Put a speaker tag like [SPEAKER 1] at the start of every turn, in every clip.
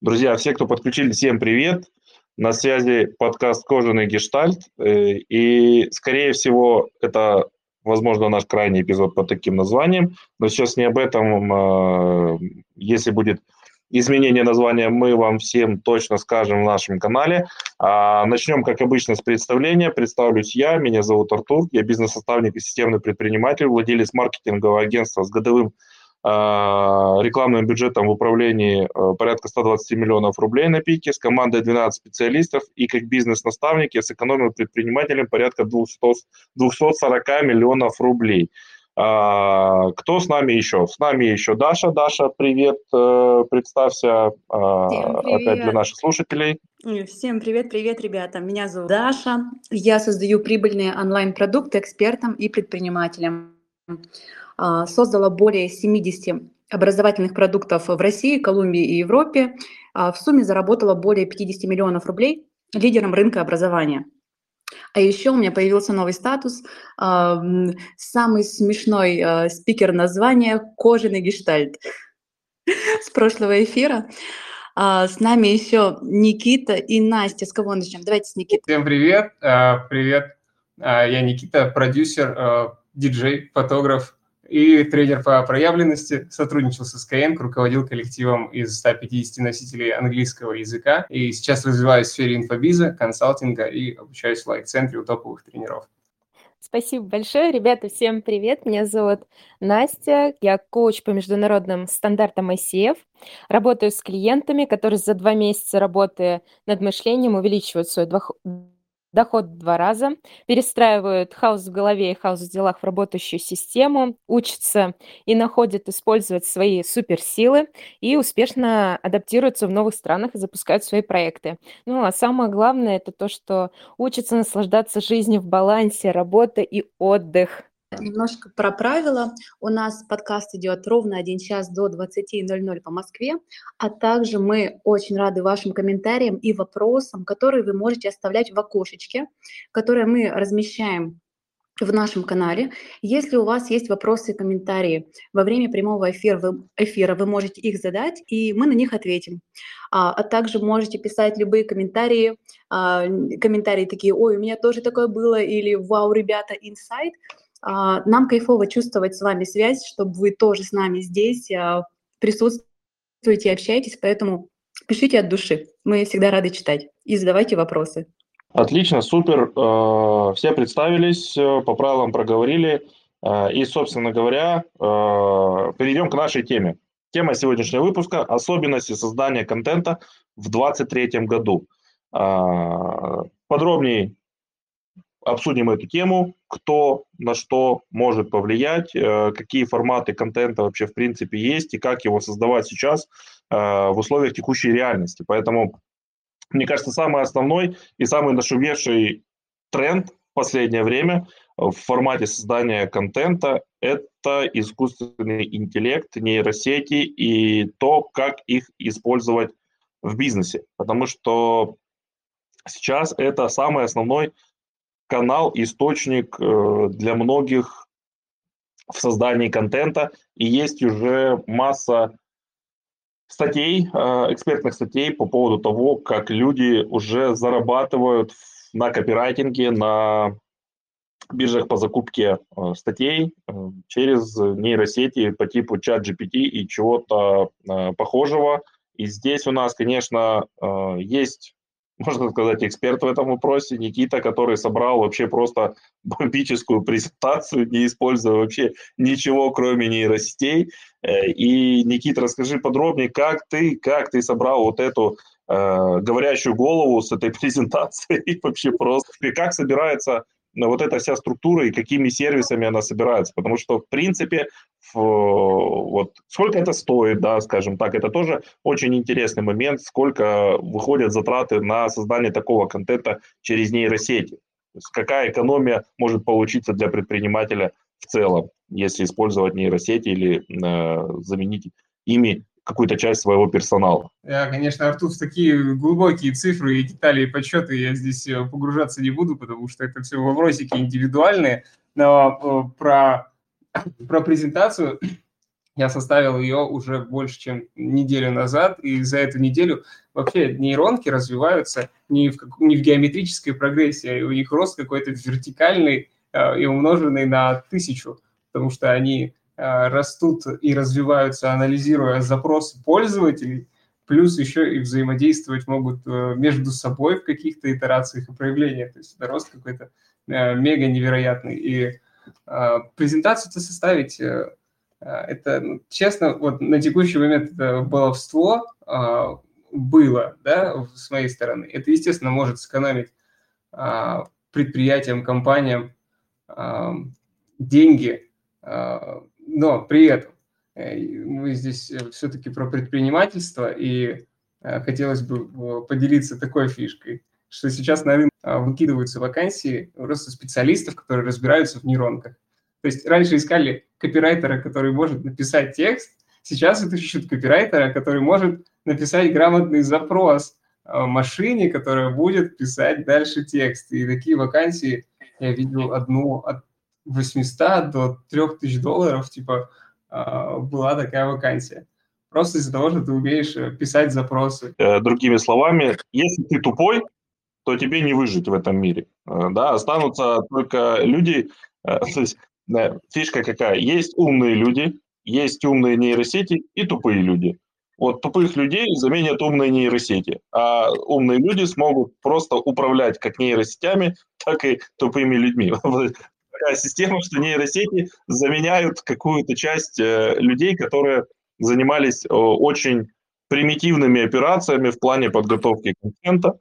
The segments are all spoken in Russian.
[SPEAKER 1] Друзья, все, кто подключились, всем привет. На связи подкаст «Кожаный гештальт». Э, и, скорее всего, это, возможно, наш крайний эпизод под таким названием. Но сейчас не об этом. А, если будет изменение названия, мы вам всем точно скажем в нашем канале. А, начнем, как обычно, с представления. Представлюсь я, меня зовут Артур, я бизнес-наставник и системный предприниматель, владелец маркетингового агентства с годовым рекламным бюджетом в управлении а, порядка 120 миллионов рублей на пике, с командой 12 специалистов и как бизнес-наставник я сэкономил предпринимателям порядка 200, 240 миллионов рублей. А, кто с нами еще? С нами еще Даша. Даша, привет, э, представься привет. опять для наших слушателей.
[SPEAKER 2] Всем привет, привет, ребята. Меня зовут Даша. Я создаю прибыльные онлайн-продукты экспертам и предпринимателям. А, создала более 70 образовательных продуктов в России, Колумбии и Европе. А, в сумме заработала более 50 миллионов рублей лидером рынка образования. А еще у меня появился новый статус, а, самый смешной спикер названия «Кожаный гештальт» с прошлого эфира. С нами еще Никита и Настя. С кого начнем? Давайте с Никиты.
[SPEAKER 3] Всем привет. Привет. Я Никита, продюсер, диджей, фотограф, и тренер по проявленности, сотрудничал с Skyeng, руководил коллективом из 150 носителей английского языка, и сейчас развиваюсь в сфере инфобиза, консалтинга и обучаюсь в лайк-центре у топовых тренеров.
[SPEAKER 4] Спасибо большое. Ребята, всем привет. Меня зовут Настя. Я коуч по международным стандартам ICF. Работаю с клиентами, которые за два месяца работы над мышлением увеличивают свой доход в два раза, перестраивают хаос в голове и хаос в делах в работающую систему, учатся и находят использовать свои суперсилы и успешно адаптируются в новых странах и запускают свои проекты. Ну а самое главное это то, что учатся наслаждаться жизнью в балансе, работа и отдых.
[SPEAKER 2] Немножко про правила. У нас подкаст идет ровно один час до 20.00 по Москве, а также мы очень рады вашим комментариям и вопросам, которые вы можете оставлять в окошечке, которые мы размещаем в нашем канале. Если у вас есть вопросы и комментарии во время прямого эфира, вы, эфира, вы можете их задать, и мы на них ответим. А, а также можете писать любые комментарии, а, комментарии такие, ой, у меня тоже такое было, или вау, ребята, инсайт. А, нам кайфово чувствовать с вами связь, чтобы вы тоже с нами здесь а, присутствуете, общаетесь, поэтому пишите от души. Мы всегда рады читать и задавайте вопросы.
[SPEAKER 1] Отлично, супер. Э, все представились, э, по правилам проговорили. И, собственно говоря, перейдем к нашей теме. Тема сегодняшнего выпуска – особенности создания контента в 2023 году. Подробнее обсудим эту тему, кто на что может повлиять, э, какие форматы контента вообще в принципе есть и как его создавать сейчас э, в условиях текущей реальности. Поэтому, мне кажется, самый основной и самый нашумевший тренд в последнее время в формате создания контента – это искусственный интеллект, нейросети и то, как их использовать в бизнесе. Потому что сейчас это самый основной канал, источник э, для многих в создании контента, и есть уже масса статей, э, экспертных статей по поводу того, как люди уже зарабатывают на копирайтинге, на биржах по закупке э, статей через нейросети по типу ChatGPT и чего-то похожего. И здесь у нас, конечно, есть можно сказать, эксперт в этом вопросе, Никита, который собрал вообще просто бомбическую презентацию, не используя вообще ничего, кроме нейросетей. Э, и, Никита, расскажи подробнее, как ты, как ты собрал вот эту э, говорящую голову с этой презентацией, вообще просто, и как собирается вот эта вся структура и какими сервисами она собирается. Потому что, в принципе, в, вот сколько это стоит, да, скажем так, это тоже очень интересный момент, сколько выходят затраты на создание такого контента через нейросети. То есть какая экономия может получиться для предпринимателя в целом, если использовать нейросети или э, заменить ими какую-то часть своего персонала.
[SPEAKER 3] Я, конечно, Артур, в такие глубокие цифры и детали и подсчеты я здесь э, погружаться не буду, потому что это все вопросики индивидуальные. Но э, про, про презентацию Я составил ее уже больше, чем неделю назад, и за эту неделю вообще нейронки развиваются не в, не в геометрической прогрессии, а у них рост какой-то вертикальный э, и умноженный на тысячу, потому что они растут и развиваются, анализируя запросы пользователей, плюс еще и взаимодействовать могут э, между собой в каких-то итерациях и проявлениях. То есть это рост какой-то э, мега невероятный. И э, презентацию-то составить э, Э, это, ну, честно, вот на текущий момент это баловство было, да, с моей стороны. Это, естественно, может сэкономить предприятиям, компаниям деньги, но при этом э, мы здесь э, все-таки про предпринимательство, и хотелось бы поделиться такой фишкой, что сейчас на рынок выкидываются вакансии просто специалистов, которые разбираются в нейронках. То есть раньше искали копирайтера, который может написать текст, сейчас это ищут копирайтера, который может написать грамотный запрос машине, которая будет писать дальше текст. И такие вакансии я видел одну от 800 до 3000 долларов, типа, а, была такая вакансия. Просто из-за того, что ты умеешь э, писать запросы.
[SPEAKER 1] Э, другими словами, если ты тупой, то тебе не выжить в этом мире. Э, да, останутся только люди, то есть фишка какая? Есть умные люди, есть умные нейросети и тупые люди. Вот тупых людей заменят умные нейросети, а умные люди смогут просто управлять как нейросетями, так и тупыми людьми. Такая система, что нейросети заменяют какую-то часть э, людей, которые занимались э, очень примитивными операциями в плане подготовки контента.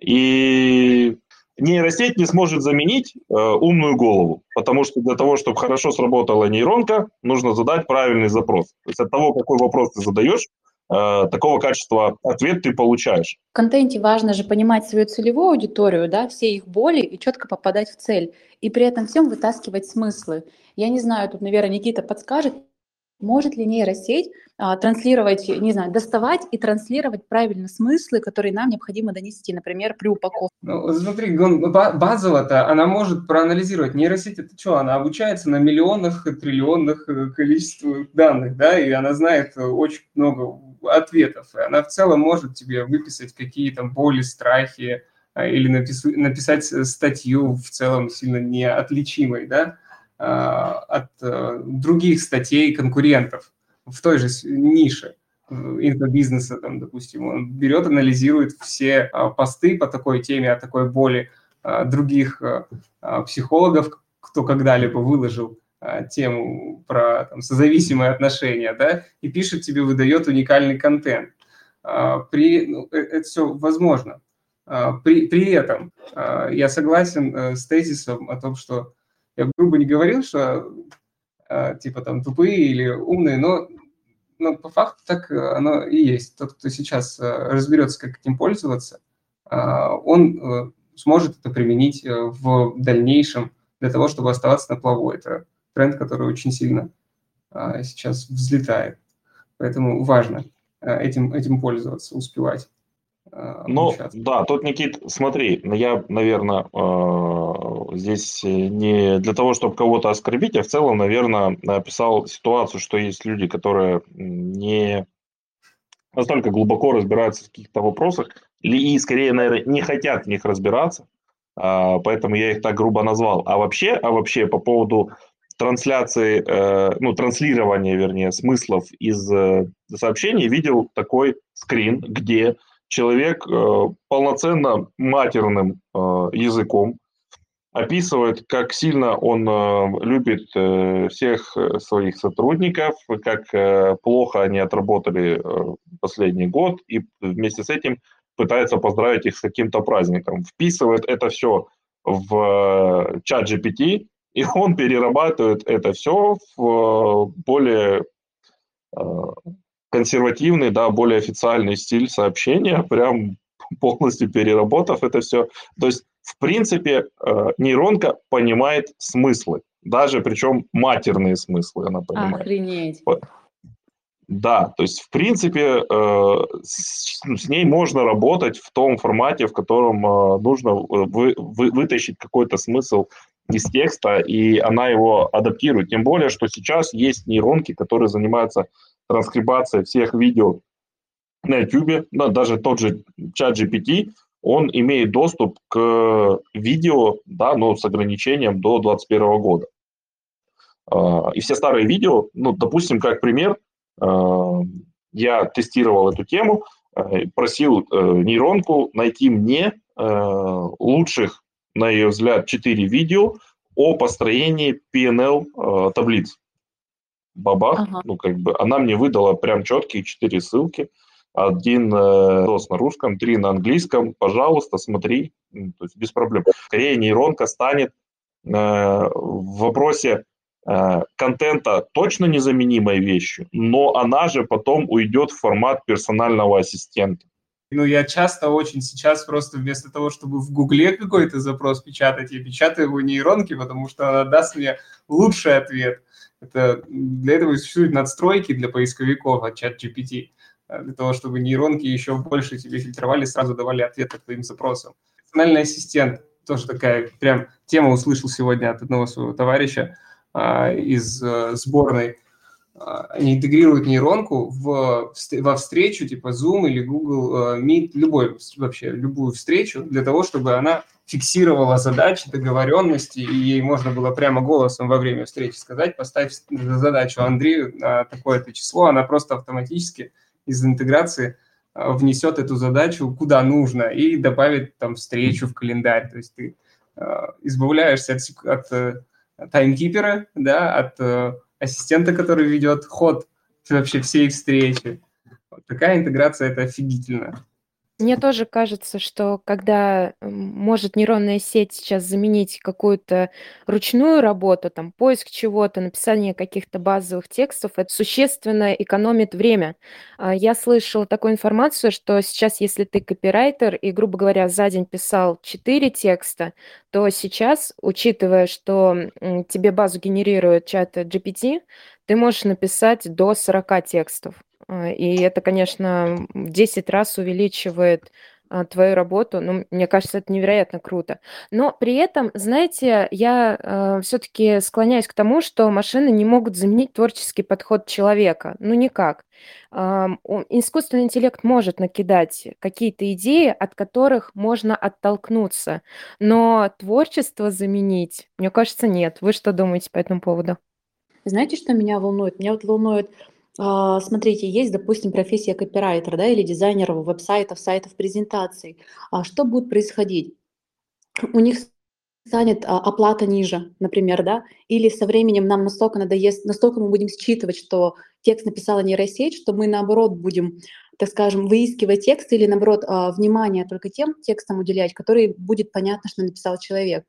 [SPEAKER 1] И нейросеть не сможет заменить э, умную голову, потому что для того, чтобы хорошо сработала нейронка, нужно задать правильный запрос. То есть от того, какой вопрос ты задаешь, такого качества ответ ты получаешь.
[SPEAKER 2] В контенте важно же понимать свою целевую аудиторию, да, все их боли и четко попадать в цель, и при этом всем вытаскивать смыслы. Я не знаю, тут, наверное, Никита подскажет, может ли нейросеть а, транслировать, не знаю, доставать и транслировать правильно смыслы, которые нам необходимо донести, например, при упаковке?
[SPEAKER 3] Ну, смотри, базово-то она может проанализировать. Нейросеть это что? Она обучается на миллионах, триллионных э, количествах данных, да, и она знает очень много ответов. Она в целом может тебе выписать какие то боли, страхи, а, или написать, написать статью в целом сильно неотличимой, да, от э, других статей конкурентов в той же нише э, инфобизнеса, там, допустим, он берет, анализирует все посты по такой теме, о такой боли других психологов, кто когда-либо выложил тему про там, созависимые отношения, да, и пишет тебе, выдает уникальный контент. При, ну, э, это все возможно. При, при этом я согласен с тезисом о том, что я грубо не говорил, что э, типа там тупые или умные, но, но по факту так оно и есть. Тот, кто сейчас э, разберется, как этим пользоваться, э, он сможет это применить в дальнейшем для того, чтобы оставаться на плаву. Это тренд, который очень сильно сейчас взлетает. Поэтому важно этим, этим пользоваться, успевать.
[SPEAKER 1] Э, ну, да, тут, Никит, смотри, я, наверное, э, здесь не для того, чтобы кого-то оскорбить, я в целом, наверное, описал ситуацию, что есть люди, которые не настолько глубоко разбираются в каких-то вопросах, и, скорее, наверное, не хотят в них разбираться, а, поэтому я их так грубо назвал. А вообще, а вообще по поводу трансляции, э, ну, транслирования, вернее, смыслов из сообщений, видел такой скрин, где человек э, полноценно матерным э, языком описывает, как сильно он э, любит всех своих сотрудников, как плохо они отработали последний год, и вместе с этим пытается поздравить их с каким-то праздником. Вписывает это все в чат GPT, и он перерабатывает это все в более консервативный, да, более официальный стиль сообщения, прям полностью переработав это все. То есть, в принципе, э, нейронка понимает смыслы, даже причем матерные смыслы она понимает.
[SPEAKER 2] Охренеть.
[SPEAKER 1] Да, то есть, в принципе, э, с, с ней можно работать в том формате, в котором э, нужно вы, вы, вытащить какой-то смысл из текста, и она его адаптирует. Тем более, что сейчас есть нейронки, которые занимаются транскрибацией всех видео на YouTube, да, даже тот же чат GPT, он имеет доступ к видео, да, но с ограничением до 2021 года. А, и все старые видео, ну, допустим, как пример, а, я тестировал эту тему, э, просил э, нейронку найти мне э, лучших на ее взгляд, 4 видео о построении PNL э, таблиц. Бабах, ага. ну как бы, она мне выдала прям четкие 4 ссылки. Один э, на русском, три на английском. Пожалуйста, смотри, то есть без проблем. Скорее нейронка станет э, в вопросе контента точно незаменимой вещью, но она же потом уйдет в формат персонального ассистента.
[SPEAKER 3] Ну, я часто очень сейчас просто вместо того, чтобы в Гугле какой-то запрос печатать, я печатаю его нейронки, потому что она даст мне лучший ответ. Это, для этого существуют надстройки для поисковиков от чат GPT, э, для того, чтобы нейронки еще больше тебе фильтровали, сразу давали ответы к твоим запросам. Персональный ассистент, тоже такая прям тема услышал сегодня от одного своего товарища а, из а, сборной они интегрируют нейронку в, во встречу типа Zoom или Google э, Meet, любой, вообще любую встречу, для того, чтобы она фиксировала задачи, договоренности, и ей можно было прямо голосом во время встречи сказать, поставь задачу Андрею на такое-то число, она просто автоматически из интеграции э, внесет эту задачу куда нужно и добавит там встречу в календарь. То есть ты э, избавляешься от, от таймкипера, да, от ассистента, который ведет ход вообще всей встречи. Вот такая интеграция – это офигительно.
[SPEAKER 4] Мне тоже кажется, что когда может нейронная сеть сейчас заменить какую-то ручную работу, там поиск чего-то, написание каких-то базовых текстов, это существенно экономит время. А, я слышала такую информацию, что сейчас, если ты копирайтер и, грубо говоря, за день писал 4 текста, то сейчас, учитывая, что тебе базу генерирует чат GPT, ты можешь написать до 40 текстов. А, и это, конечно, в 10 раз увеличивает а, твою работу. Ну, мне кажется, это невероятно круто. Но при этом, знаете, я э, все-таки склоняюсь к тому, что машины не могут заменить творческий подход человека. Ну, никак. Э, искусственный интеллект может накидать какие-то идеи, от которых можно оттолкнуться. Но творчество заменить, мне кажется, нет. Вы что думаете по этому поводу?
[SPEAKER 2] Знаете, что меня волнует? Меня вот волнует а, смотрите, есть, допустим, профессия копирайтера, да, или дизайнера веб-сайтов, сайтов презентаций. А что будет происходить? У них станет а, оплата ниже, например, да, или со временем нам настолько надоест, настолько мы будем считывать, что текст написала нейросеть, что мы наоборот будем, так скажем, выискивать текст или наоборот а, внимание только тем текстам уделять, которые будет понятно, что написал человек.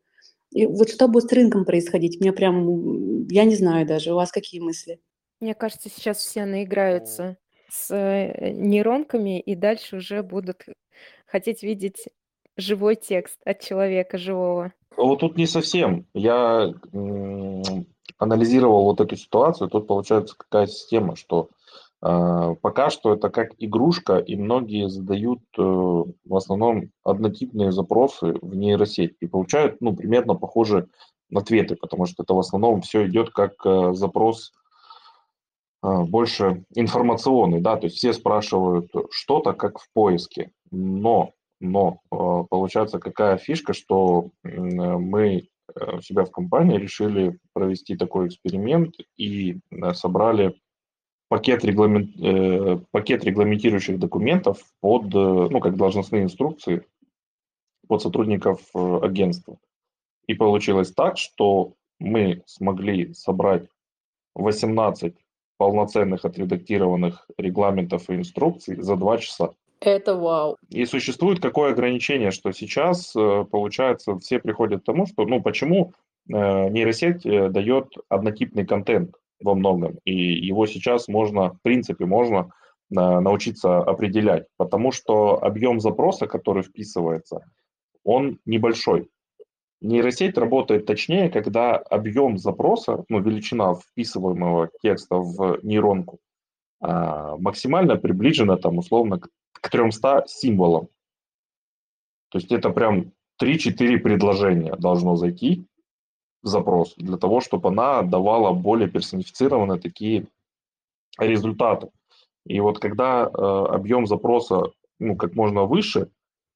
[SPEAKER 2] И вот что будет с рынком происходить? Мне прям, я не знаю даже, у вас какие мысли?
[SPEAKER 4] Мне кажется, сейчас все наиграются с э, нейронками и дальше уже будут хотеть видеть живой текст от человека живого.
[SPEAKER 1] Вот тут не совсем. Я анализировал вот эту ситуацию. Тут получается какая система, что э, пока что это как игрушка, и многие задают э, в основном однотипные запросы в нейросеть и получают ну, примерно похожие ответы, потому что это в основном все идет как э, запрос больше информационный, да, то есть все спрашивают что-то, как в поиске, но, но а, получается какая фишка, что мы э, у себя в компании решили провести такой эксперимент и э, собрали пакет, регламент, э, пакет регламентирующих документов под, ну, как должностные инструкции под сотрудников агентства. И получилось так, что мы смогли собрать 18 полноценных отредактированных регламентов и инструкций за два часа.
[SPEAKER 2] Это вау.
[SPEAKER 1] И существует какое ограничение, что сейчас, э, получается, все приходят к тому, что, ну, почему э, нейросеть э, дает однотипный контент во многом, и его сейчас можно, в принципе, можно научиться определять, потому что объем запроса, который вписывается, он небольшой. Нейросеть работает точнее, когда объем запроса, ну, величина вписываемого текста в нейронку а, максимально приближена, там, условно, к, к 300 символам. То есть это прям 3-4 предложения должно зайти, запрос для того, чтобы она давала более персонифицированные такие результаты. И вот когда э, объем запроса ну, как можно выше,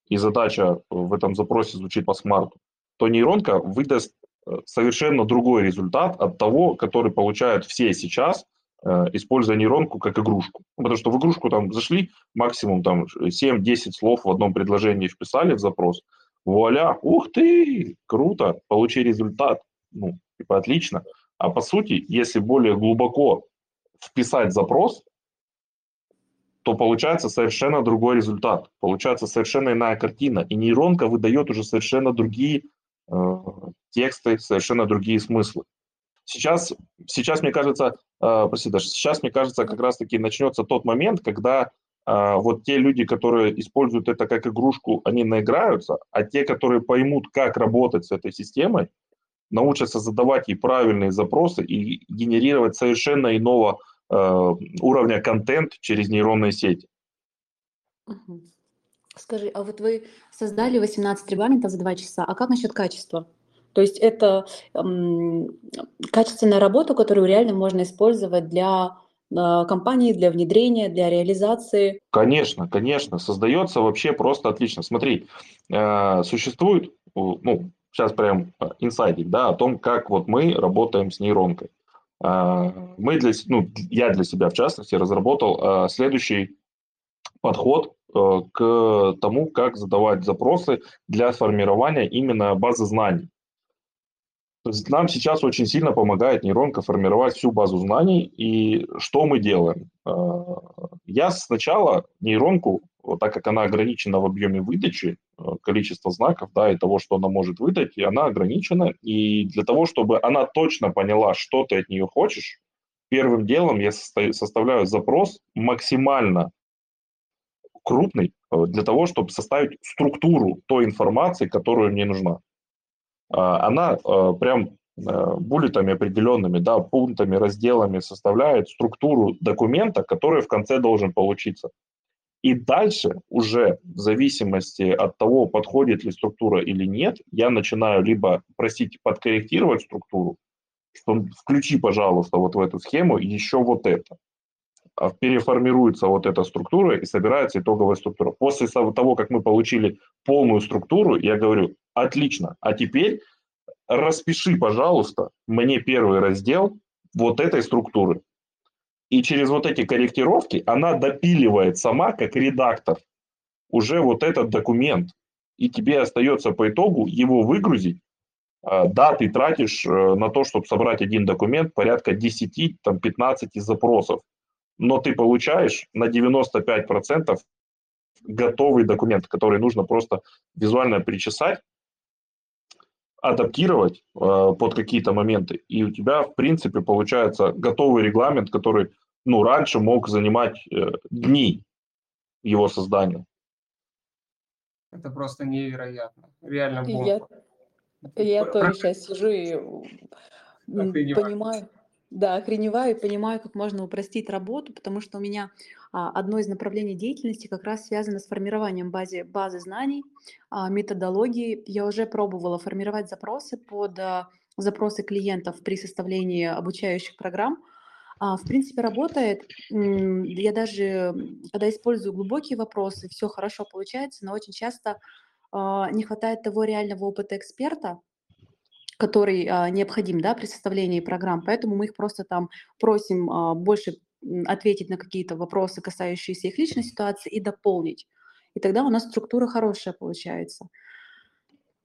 [SPEAKER 1] и задача в этом запросе звучит по смарту, то нейронка выдаст э, совершенно другой результат от того, который получают все сейчас, э, используя нейронку как игрушку. Ну, потому что в игрушку там зашли, максимум там 7-10 слов в одном предложении вписали в запрос, вуаля, ух ты, круто, получи результат. Ну, типа отлично. А по сути, если более глубоко вписать запрос, то получается совершенно другой результат, получается совершенно иная картина, и нейронка выдает уже совершенно другие тексты, совершенно другие смыслы. Сейчас, сейчас мне кажется, э, прости, даже сейчас мне кажется, как раз-таки начнется тот момент, когда э, вот те люди, которые используют это как игрушку, они наиграются, а те, которые поймут, как работать с этой системой, научатся задавать ей правильные запросы и генерировать совершенно иного Э, уровня контент через нейронные сети.
[SPEAKER 2] Скажи, а вот вы создали 18 регламентов за 2 часа, а как насчет качества? То есть это эм, качественная работа, которую реально можно использовать для э, компании, для внедрения, для реализации?
[SPEAKER 1] Конечно, конечно. Создается вообще просто отлично. Смотри, э, существует, ну, сейчас прям э, инсайдик, да, о том, как вот мы работаем с нейронкой. А, мы для, ну, я для себя в частности разработал а, следующий подход э, к тому, как задавать запросы для формирования именно базы знаний. То есть нам сейчас очень сильно помогает нейронка формировать всю базу знаний. И что мы делаем? А, я сначала нейронку так как она ограничена в объеме выдачи, э, количество знаков, да, и того, что она может выдать, и она ограничена. И для того, чтобы она точно поняла, что ты от нее хочешь, первым делом я составляю запрос максимально крупный э, для того, чтобы составить структуру той информации, которая мне нужна. А, она э, прям буллетами определенными, да, пунктами, разделами составляет структуру документа, который в конце должен получиться. И дальше уже в зависимости от того, подходит ли структура или нет, я начинаю либо просить подкорректировать структуру, что включи, пожалуйста, вот в эту схему еще вот это. А переформируется вот эта структура и собирается итоговая структура. После того, как мы получили полную структуру, я говорю, отлично, а теперь распиши, пожалуйста, мне первый раздел вот этой структуры. И через вот эти корректировки она допиливает сама, как редактор, уже вот этот документ. И тебе остается по итогу его выгрузить. А, да, ты тратишь э, на то, чтобы собрать один документ порядка 10-15 запросов. Но ты получаешь на 95% готовый документ, который нужно просто визуально причесать, адаптировать э, под какие-то моменты, и у тебя, в принципе, получается готовый регламент, который, ну, раньше мог занимать э, дни его создания.
[SPEAKER 3] Это просто невероятно. Реально
[SPEAKER 2] бомба. Я, я тоже сейчас сижу и понимаю, да, охреневаю и понимаю, как можно упростить работу, потому что у меня а, одно из направлений деятельности как раз связано с формированием базы, базы знаний, а, методологии. Я уже пробовала формировать запросы под а, запросы клиентов при составлении обучающих программ. А, в принципе, работает. Я даже, когда использую глубокие вопросы, все хорошо получается, но очень часто а, не хватает того реального опыта эксперта, который а, необходим да, при составлении программ. Поэтому мы их просто там просим а, больше ответить на какие-то вопросы, касающиеся их личной ситуации, и дополнить. И тогда у нас структура хорошая получается.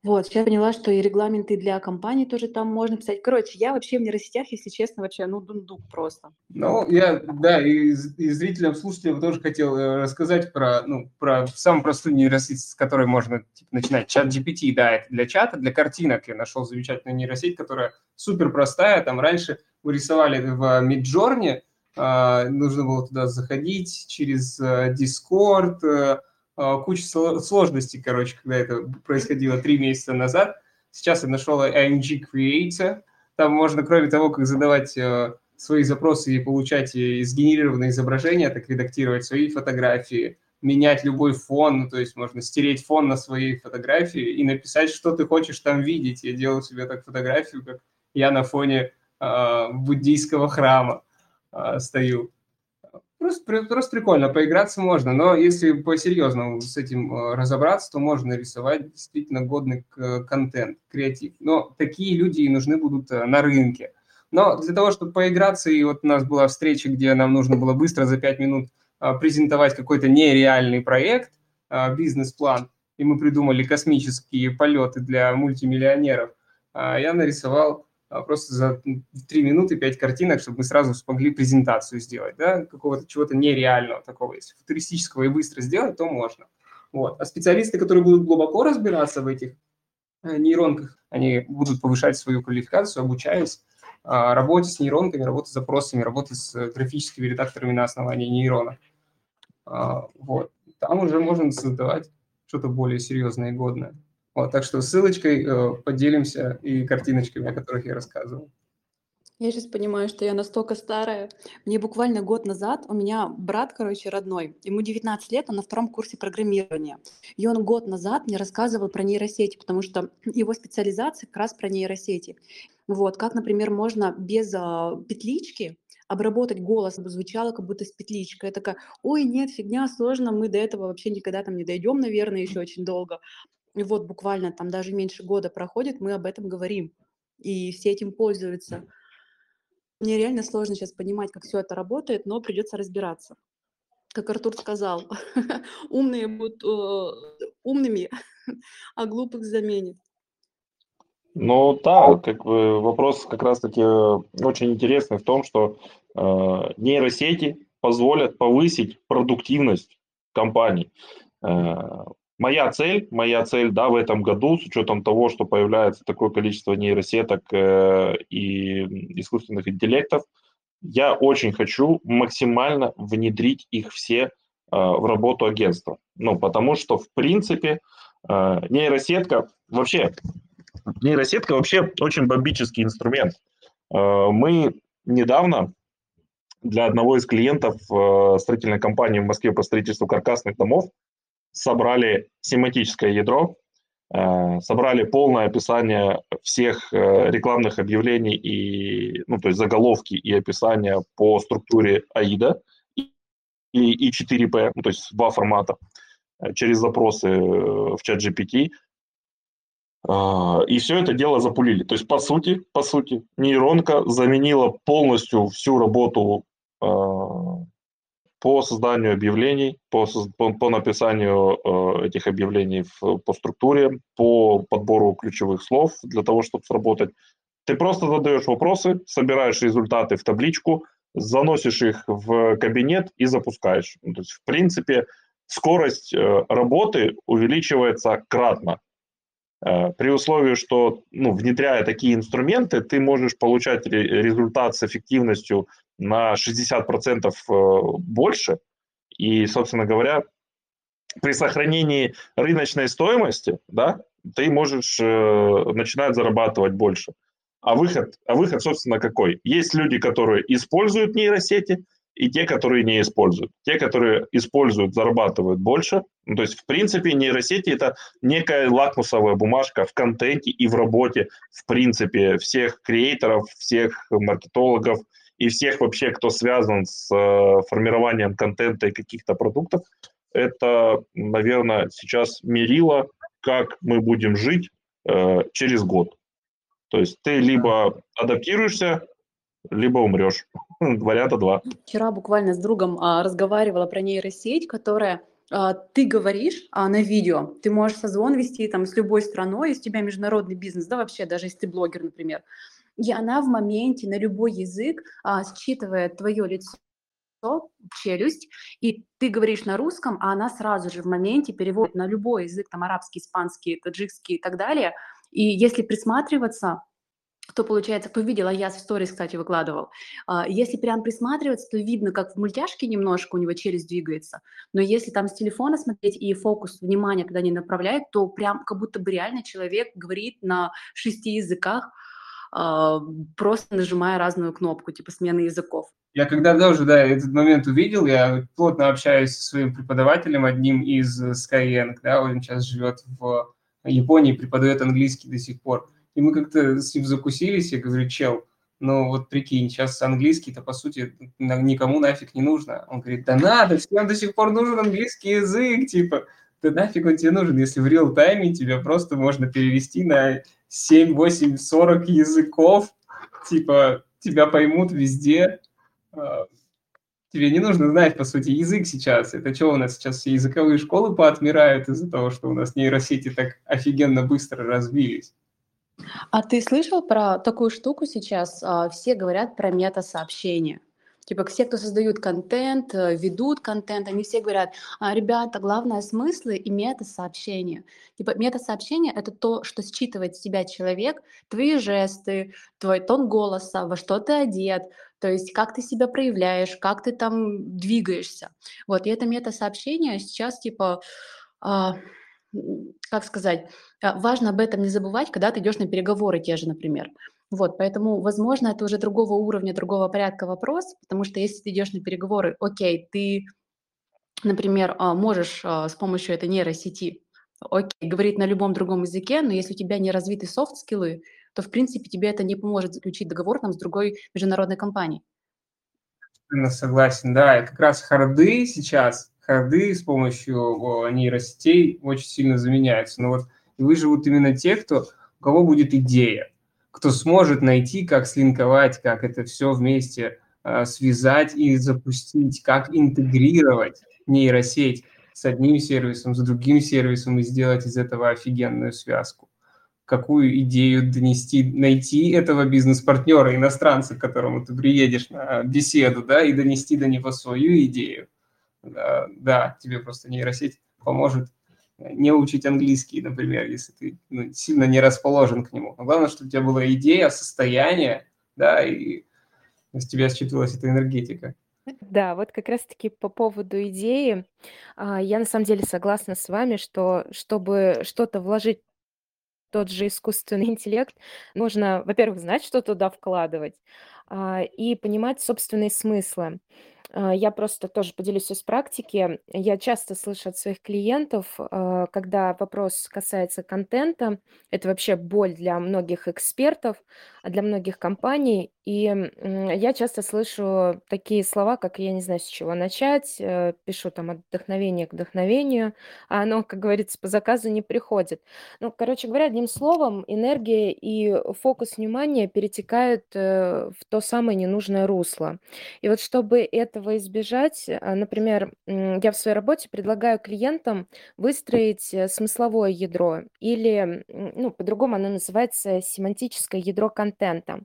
[SPEAKER 2] Вот, сейчас поняла, что и регламенты для компаний тоже там можно писать. Короче, я вообще в нейросетях, если честно, вообще, ну, дундук просто.
[SPEAKER 3] Ну, я, да, и, и зрителям, слушателям тоже хотел э, рассказать про, ну, про самую простую нейросеть, с которой можно типа, начинать. Чат GPT, да, это для чата, для картинок я нашел замечательную нейросеть, которая супер простая. Там раньше вы рисовали в Midjourney, э, нужно было туда заходить через э, Discord, э, а, куча сложностей, короче, когда это происходило три месяца назад. Сейчас я нашел AMG Creator. Там можно, кроме того, как задавать э, свои запросы и получать сгенерированные изображения, так редактировать свои фотографии, менять любой фон, ну, то есть можно стереть фон на своей фотографии и написать, что ты хочешь там видеть. Я делал себе так фотографию, как я на фоне э, буддийского храма э, стою. Просто, просто прикольно, поиграться можно, но если по-серьезному с этим э, разобраться, то можно рисовать действительно годный контент, креатив. Но такие люди и нужны будут э, на рынке. Но для того, чтобы поиграться, и вот у нас была встреча, где нам нужно было быстро за 5 минут презентовать какой-то нереальный проект, бизнес-план, и мы придумали космические полеты для мультимиллионеров, я нарисовал просто за 3 минуты 5 картинок, чтобы мы сразу смогли презентацию сделать, да, какого-то чего-то нереального такого. Если футуристического и быстро сделать, то можно. Вот. А специалисты, которые будут глубоко разбираться в этих э, нейронках, они будут повышать свою квалификацию, обучаясь работе с нейронками, работе с запросами, работе с э, графическими редакторами на основании нейрона. Вот. Там уже можно создавать что-то более серьезное и годное. Вот, так что ссылочкой э, поделимся и картиночками, о которых я рассказывал.
[SPEAKER 2] Я сейчас понимаю, что я настолько старая. Мне буквально год назад, у меня брат, короче, родной, ему 19 лет, он на втором курсе программирования. И он год назад мне рассказывал про нейросети, потому что его специализация как раз про нейросети. Вот, как, например, можно без а, петлички обработать голос, чтобы звучало как будто с петличкой. Я такая, ой, нет, фигня, сложно, мы до этого вообще никогда там не дойдем, наверное, еще очень долго. И вот буквально там даже меньше года проходит, мы об этом говорим, и все этим пользуются. Мне реально сложно сейчас понимать, как все это работает, но придется разбираться. Как Артур сказал, умные будут э, умными, а глупых заменит.
[SPEAKER 1] Ну да, как бы вопрос как раз-таки э, очень интересный в том, что э, нейросети позволят повысить продуктивность компаний. Э, моя цель, моя цель, да, в этом году, с учетом того, что появляется такое количество нейросеток э, и искусственных интеллектов, я очень хочу максимально внедрить их все э, в работу агентства. Ну, потому что, в принципе, э, нейросетка вообще Нейросетка вообще очень бомбический инструмент. Э, мы недавно для одного из клиентов э, строительной компании в Москве по строительству каркасных домов собрали семантическое ядро, э, собрали полное описание всех рекламных объявлений и, ну, то есть заголовки и описания по структуре AIDA и, и 4P, ну, то есть два формата через запросы в чат GPT. И все это дело запулили. То есть, по сути, по сути, нейронка заменила полностью всю работу по созданию объявлений, по, по, по написанию э, этих объявлений в, по структуре, по подбору ключевых слов для того, чтобы сработать. Ты просто задаешь вопросы, собираешь результаты в табличку, заносишь их в кабинет и запускаешь. Ну, то есть, в принципе, скорость э, работы увеличивается кратно. Э, при условии, что ну, внедряя такие инструменты, ты можешь получать результат с эффективностью на 60% э, больше. И, собственно говоря, при сохранении рыночной стоимости, да, ты можешь э, начинать зарабатывать больше. А выход, а выход, собственно, какой? Есть люди, которые используют нейросети, и те, которые не используют. Те, которые используют, зарабатывают больше. Ну, то есть, в принципе, нейросети – это некая лакмусовая бумажка в контенте и в работе, в принципе, всех креаторов, всех маркетологов и всех вообще, кто связан с э, формированием контента и каких-то продуктов. Это, наверное, сейчас мерило, как мы будем жить э, через год. То есть ты либо адаптируешься, либо умрешь. Варианта два.
[SPEAKER 2] Вчера буквально с другом а, разговаривала про нейросеть, которая ты говоришь а, на видео, ты можешь созвон вести там с любой страной, если у тебя международный бизнес, да, вообще, даже если ты блогер, например, и она в моменте на любой язык а, считывает твое лицо, челюсть, и ты говоришь на русском, а она сразу же в моменте переводит на любой язык, там арабский, испанский, таджикский и так далее. И если присматриваться, кто, получается, кто видел, а я в сторис, кстати, выкладывал, а, если прям присматриваться, то видно, как в мультяшке немножко у него челюсть двигается, но если там с телефона смотреть и фокус внимания когда не направляет, то прям как будто бы реально человек говорит на шести языках, а, просто нажимая разную кнопку, типа смены языков.
[SPEAKER 3] Я когда тоже, да, этот момент увидел, я плотно общаюсь со своим преподавателем, одним из Skyeng, да, он сейчас живет в Японии, преподает английский до сих пор. И мы как-то с ним закусились, я говорю, чел, ну вот прикинь, сейчас английский-то, по сути, никому нафиг не нужно. Он говорит, да надо, всем до сих пор нужен английский язык, типа, да нафиг он тебе нужен, если в реал-тайме тебя просто можно перевести на 7, 8, 40 языков, типа, тебя поймут везде, а, тебе не нужно знать, по сути, язык сейчас. Это что у нас сейчас все языковые школы поотмирают из-за того, что у нас нейросети так офигенно быстро развились?
[SPEAKER 2] А ты слышал про такую штуку сейчас? А, все говорят про мета-сообщения. Типа все, кто создают контент, э, ведут контент, они все говорят, «А, ребята, главное смыслы и мета-сообщения. Типа мета-сообщение — это то, что считывает с тебя человек, твои жесты, твой тон голоса, во что ты одет, то есть как ты себя проявляешь, как ты там двигаешься. Вот, и это мета-сообщение сейчас типа, а, как сказать, а, важно об этом не забывать, когда ты идешь на переговоры те же, например. Вот, поэтому, возможно, это уже другого уровня, другого порядка вопрос, потому что если ты идешь на переговоры, окей, ты, например, а, можешь а, с помощью этой нейросети окей, говорить на любом другом языке, но если у тебя не развиты софт-скиллы, то, в принципе, тебе это не поможет заключить договор там, с другой международной компанией.
[SPEAKER 3] Согласен, да. И как раз харды сейчас, харды с помощью нейросетей очень сильно заменяются. Но вот выживут именно те, кто, у кого будет идея кто сможет найти, как слинковать, как это все вместе э, связать и запустить, как интегрировать нейросеть с одним сервисом, с другим сервисом и сделать из этого офигенную связку. Какую идею донести, найти этого бизнес-партнера, иностранца, к которому ты приедешь на беседу, да, и донести до него свою идею. Да, да тебе просто нейросеть поможет не учить английский, например, если ты ну, сильно не расположен к нему. Но главное, чтобы у тебя была идея, состояние, да, и из тебя считывалась эта энергетика.
[SPEAKER 4] Да, вот как раз-таки по поводу идеи, а, я на самом деле согласна с вами, что чтобы что-то вложить тот же искусственный интеллект, нужно, во-первых, знать, что туда вкладывать, а, и понимать собственные смыслы. А, я просто тоже поделюсь из практики. Я часто слышу от своих клиентов, а, когда вопрос касается контента, это вообще боль для многих экспертов, а для многих компаний. И я часто слышу такие слова, как я не знаю, с чего начать, э, пишу там от вдохновения к вдохновению, а оно, как говорится, по заказу не приходит. Ну, короче говоря, одним словом, энергия и фокус внимания перетекают э, в то самое ненужное русло. И вот чтобы этого избежать, а, например, я в своей работе предлагаю клиентам выстроить э, смысловое ядро или, ну, по-другому оно называется семантическое ядро контента.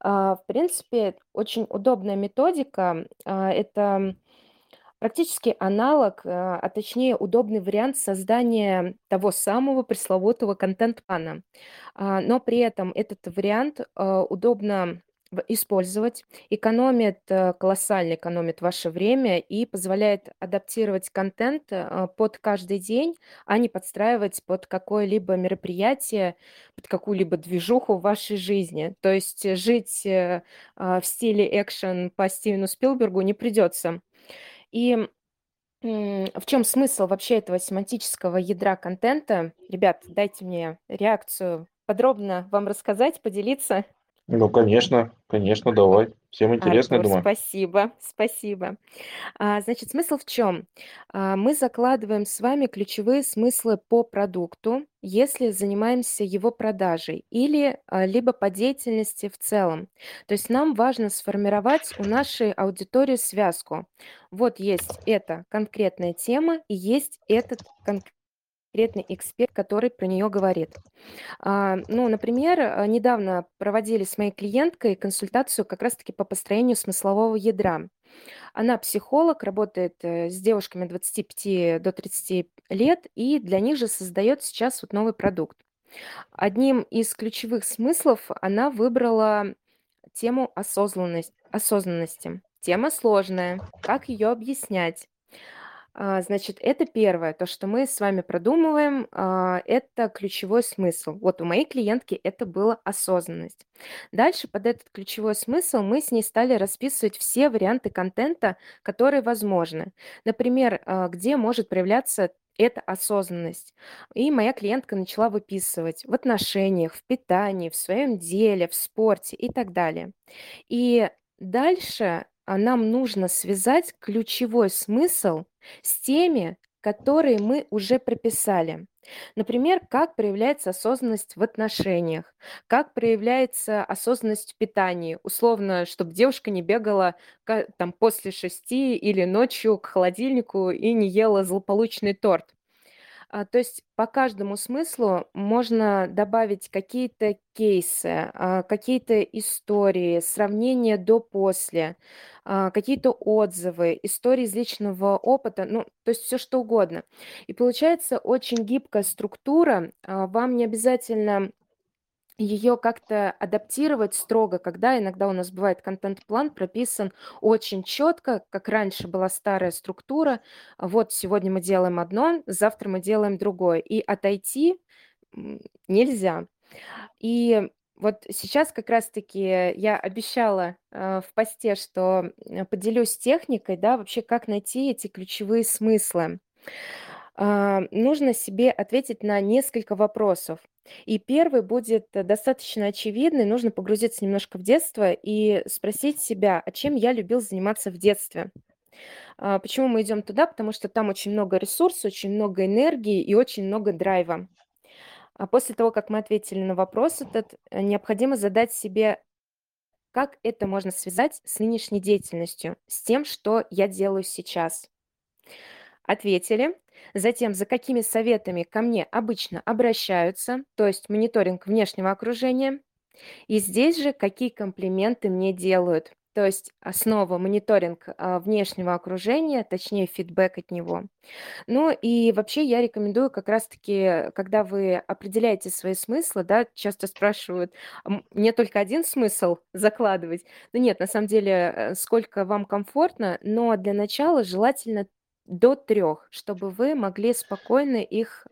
[SPEAKER 4] А, в принципе, очень удобная методика. А, это практически аналог, а, точнее удобный вариант создания того самого пресловутого контент-плана. Но при этом этот вариант удобно использовать, экономит, э, колоссально экономит ваше время и позволяет адаптировать контент э, под каждый день, а не подстраивать под какое-либо мероприятие, под какую-либо движуху в вашей жизни. То есть э, жить а, в стиле экшен по Стивену Спилбергу не придется. И в чем смысл вообще этого семантического ядра контента? Ребят, дайте мне реакцию подробно вам рассказать, поделиться.
[SPEAKER 1] Ну, конечно, конечно, давай. Всем интересно, я
[SPEAKER 4] Артур,
[SPEAKER 1] думаю.
[SPEAKER 4] спасибо, спасибо. А, значит, смысл в чем? А, мы закладываем с вами ключевые смыслы по продукту, если занимаемся его продажей или а, либо по деятельности в целом. То есть нам важно сформировать у нашей аудитории связку. Вот есть эта конкретная тема и есть этот конкретный конкретный эксперт, который про нее говорит. А, ну, например, а, недавно проводили с моей клиенткой консультацию как раз-таки по построению смыслового ядра. Она психолог, работает э, с девушками 25 до 30 лет, и для них же создает сейчас вот новый продукт. Одним из ключевых смыслов она выбрала тему осознанность, осознанности. Тема сложная, как ее объяснять? А, значит, это первое, то, что мы с вами продумываем, а, это ключевой смысл. Вот у моей клиентки это была осознанность. Дальше под этот ключевой смысл мы с ней стали расписывать все варианты контента, которые возможны. Например, а, где может проявляться эта осознанность. И моя клиентка начала выписывать в отношениях, в питании, в своем деле, в спорте и так далее. И дальше а нам нужно связать ключевой смысл с теми, которые мы уже прописали. Например, как проявляется осознанность в отношениях, как проявляется осознанность в питании. Условно, чтобы девушка не бегала там после шести или ночью к холодильнику и не ела злополучный торт. А, то есть по каждому смыслу можно добавить какие-то кейсы, а, какие-то истории, сравнения до-после, а, какие-то отзывы, истории из личного опыта, ну, то есть все что угодно. И получается очень гибкая структура. А, вам не обязательно ее как-то адаптировать строго, когда иногда у нас бывает контент-план прописан очень четко, как раньше была старая структура. Вот сегодня мы делаем одно, завтра мы делаем другое. И отойти нельзя. И вот сейчас как раз-таки я обещала э, в посте, что поделюсь техникой, да, вообще как найти эти ключевые смыслы. А, нужно себе ответить на несколько вопросов. И первый будет э, достаточно очевидный. Нужно погрузиться немножко в детство и спросить себя, а чем я любил заниматься в детстве. А, почему мы идем туда? Потому что там очень много ресурсов, очень много энергии и очень много драйва. А после того, как мы ответили на вопрос этот, э, необходимо задать себе, как это можно связать с нынешней деятельностью, с тем, что я делаю сейчас. Ответили. Затем, за какими советами ко мне обычно обращаются, то есть мониторинг внешнего окружения. И здесь же, какие комплименты мне делают, то есть основа мониторинг а, внешнего окружения, точнее фидбэк от него. Ну и вообще я рекомендую как раз-таки, когда вы определяете свои смыслы, да, часто спрашивают, мне только один смысл закладывать? Ну нет, на самом деле, э, сколько вам комфортно, но для начала желательно до трех, чтобы вы могли спокойно их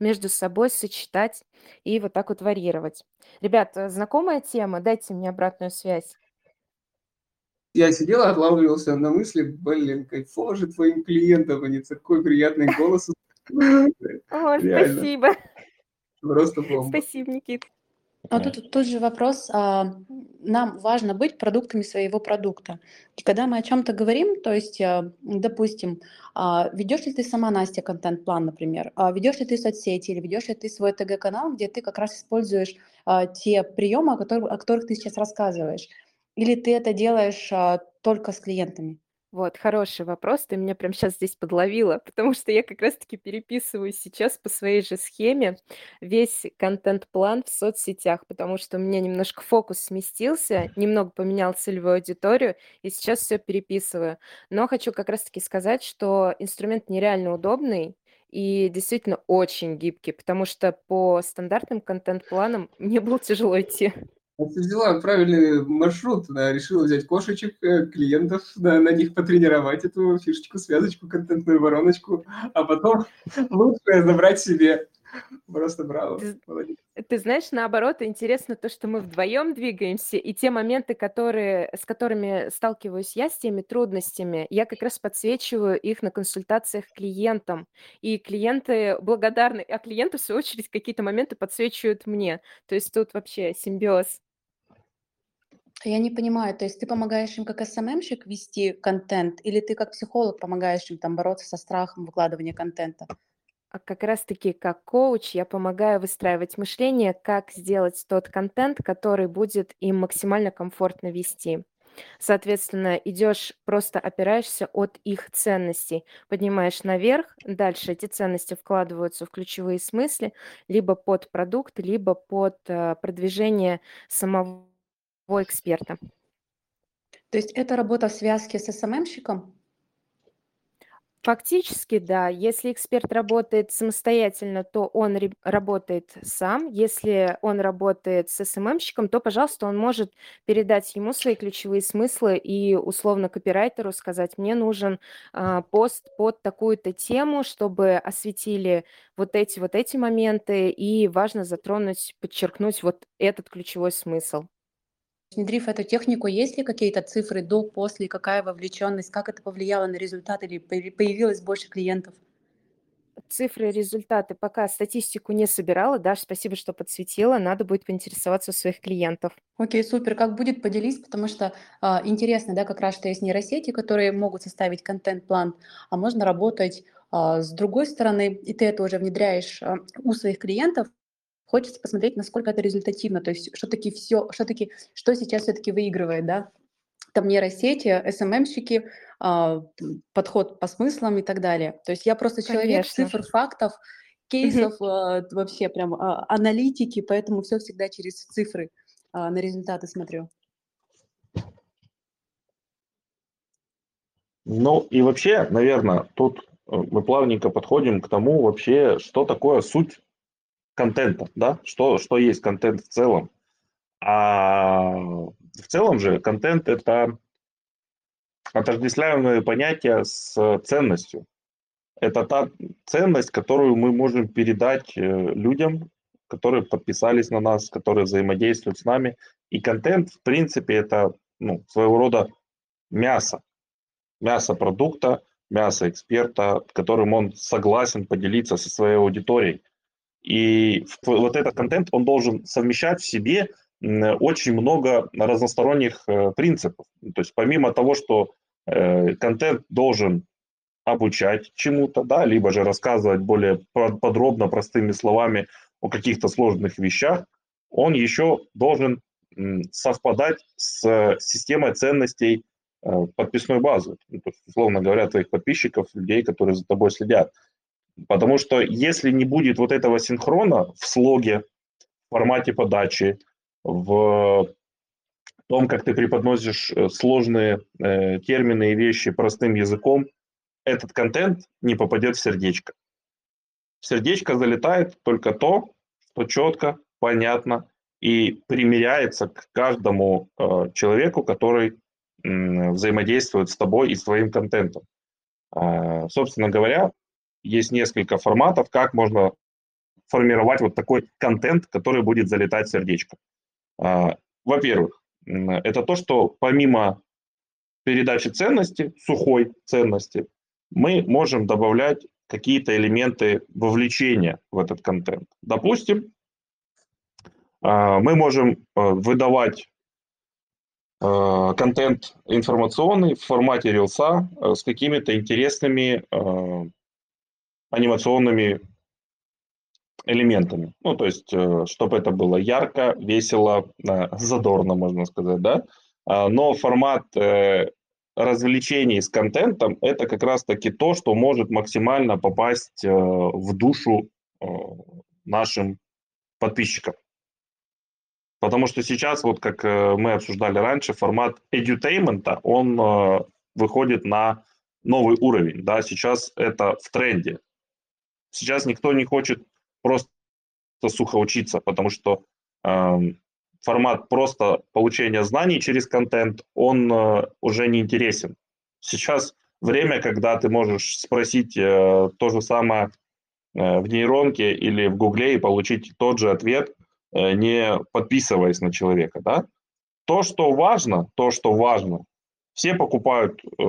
[SPEAKER 4] между собой сочетать и вот так вот варьировать. Ребят, э, знакомая тема? Дайте мне обратную связь.
[SPEAKER 3] Я сидел, отлавливался на мысли, блин, кайфово же твоим клиентам, они такой приятный голос.
[SPEAKER 4] О, спасибо.
[SPEAKER 3] Просто бомба.
[SPEAKER 4] Спасибо, Никит.
[SPEAKER 2] А тут тот же вопрос. а, Нам важно быть продуктами своего продукта. И когда мы о чем-то говорим, то есть, а, допустим, ведешь ли ты сама, Настя, контент-план, например, ведешь ли ты соцсети или ведешь ли ты свой ТГ-канал, где ты как раз используешь те приемы, о которых, о которых ты сейчас рассказываешь, или ты это делаешь только с клиентами?
[SPEAKER 4] Вот, хороший вопрос, ты меня прям сейчас здесь подловила, потому что я как раз-таки переписываю сейчас по своей же схеме весь контент-план в соцсетях, потому что у меня немножко фокус сместился, немного поменял целевую аудиторию, и сейчас все переписываю. Но хочу как раз-таки сказать, что инструмент нереально удобный, и действительно очень гибкий, потому что по стандартным контент-планам мне было тяжело идти.
[SPEAKER 3] Ты взяла правильный маршрут, да, решила взять кошечек, э, клиентов, да, на них потренировать эту фишечку, связочку, контентную вороночку, а потом лучшее забрать себе. Просто браво.
[SPEAKER 4] Ты, ты знаешь, наоборот, интересно то, что мы вдвоем двигаемся, и те моменты, которые, с которыми сталкиваюсь я, с теми трудностями, я как раз подсвечиваю их на консультациях клиентам. И клиенты благодарны, а клиенты, в свою очередь, какие-то моменты подсвечивают мне. То есть тут вообще симбиоз.
[SPEAKER 2] Я не понимаю, то есть ты помогаешь им как СММщик вести контент, или ты как психолог помогаешь им там бороться со страхом выкладывания контента?
[SPEAKER 4] А как раз-таки как коуч я помогаю выстраивать мышление, как сделать тот контент, который будет им максимально комфортно вести. Соответственно, идешь, просто опираешься от их ценностей, поднимаешь наверх, дальше эти ценности вкладываются в ключевые смыслы, либо под продукт, либо под э, продвижение самого эксперта.
[SPEAKER 2] То есть это работа в связке с СММщиком?
[SPEAKER 4] Фактически, да. Если эксперт работает самостоятельно, то он работает сам. Если он работает с СММщиком, то, пожалуйста, он может передать ему свои ключевые смыслы и условно копирайтеру сказать, мне нужен а, пост под такую-то тему, чтобы осветили вот эти вот эти моменты, и важно затронуть, подчеркнуть вот этот ключевой смысл.
[SPEAKER 2] Внедрив эту технику, есть ли какие-то цифры до, после, какая вовлеченность, как это повлияло на результат или появилось больше клиентов?
[SPEAKER 4] Цифры, результаты пока статистику не собирала. Даш, спасибо, что подсветила. Надо будет поинтересоваться у своих клиентов.
[SPEAKER 2] Окей, супер. Как будет, поделись, потому что а, интересно, да, как раз, что есть нейросети, которые могут составить контент-план, а можно работать а, с другой стороны, и ты это уже внедряешь а, у своих клиентов, хочется посмотреть, насколько это результативно, то есть что таки все, что таки, что сейчас все-таки выигрывает, да, там нейросети, СММщики, а, подход по смыслам и так далее. То есть я просто человек Конечно. цифр, фактов, кейсов, а, вообще прям а, аналитики, поэтому все всегда через цифры на результаты смотрю.
[SPEAKER 1] Ну и вообще, наверное, тут э, мы плавненько подходим к тому вообще, что такое суть контента, да, что, что есть контент в целом. А в целом же контент – это отождествляемое понятие с ценностью. Это та ценность, которую мы можем передать э, людям, которые подписались на нас, которые взаимодействуют с нами. И контент, в принципе, это ну, своего рода мясо. Мясо продукта, мясо эксперта, которым он согласен поделиться со своей аудиторией. И вот этот контент, он должен совмещать в себе очень много разносторонних э, принципов. То есть помимо того, что э, контент должен обучать чему-то, да, либо же рассказывать более подробно, простыми словами о каких-то сложных вещах, он еще должен совпадать с системой ценностей э, подписной базы, ну, условно говоря, твоих подписчиков, людей, которые за тобой следят. Потому что если не будет вот этого синхрона в слоге, в формате подачи, в том, как ты преподносишь э, сложные э, термины и вещи простым языком, этот контент не попадет в сердечко. В сердечко залетает только то, что четко, понятно и примеряется к каждому э, человеку, который э, взаимодействует с тобой и с твоим контентом. Э, собственно говоря, есть несколько форматов, как можно формировать вот такой контент, который будет залетать в сердечко. А, во-первых, это то, что помимо передачи ценности, сухой ценности, мы можем добавлять какие-то элементы вовлечения в этот контент. Допустим, а, мы можем а, выдавать контент информационный в формате рилса с какими-то интересными анимационными элементами. Ну, то есть, э, чтобы это было ярко, весело, э, задорно, можно сказать, да. А, но формат э, развлечений с контентом – это как раз-таки то, что может максимально попасть в душу нашим подписчикам. Потому что сейчас, вот как мы обсуждали раньше, формат edutainment, он выходит на новый уровень. Да? Сейчас это в тренде. Сейчас никто не хочет просто сухо учиться, потому что э, формат просто получения знаний через контент, он э, уже не интересен. Сейчас время, когда ты можешь спросить э, то же самое э, в нейронке или в гугле и получить тот же ответ, э, не подписываясь на человека, да? То, что важно, то, что важно, все покупают, э,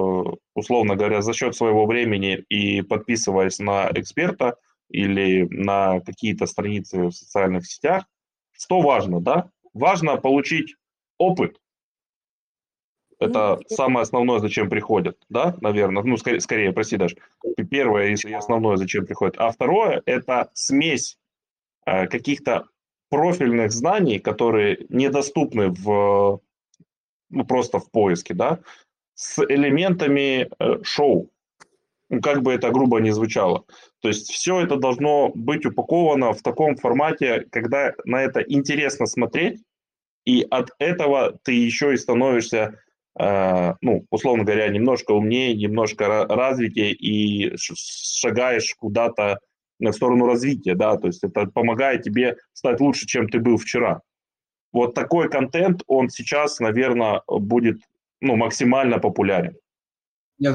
[SPEAKER 1] условно говоря, за счет своего времени и подписываясь на эксперта или на какие-то страницы в социальных сетях. Что важно, да? Важно получить опыт. Это ну, самое основное, зачем приходят, да, наверное. Ну, скорее, скорее, прости, даже. Первое и основное, зачем приходят. А второе – это смесь э, каких-то профильных знаний, которые недоступны в ну, просто в поиске, да, с элементами э, шоу, ну, как бы это грубо не звучало. То есть все это должно быть упаковано в таком формате, когда на это интересно смотреть, и от этого ты еще и становишься э, ну, условно говоря, немножко умнее, немножко развитее и шагаешь куда-то в сторону развития, да, то есть это помогает тебе стать лучше, чем ты был вчера. Вот такой контент, он сейчас, наверное, будет ну, максимально популярен.
[SPEAKER 3] Мне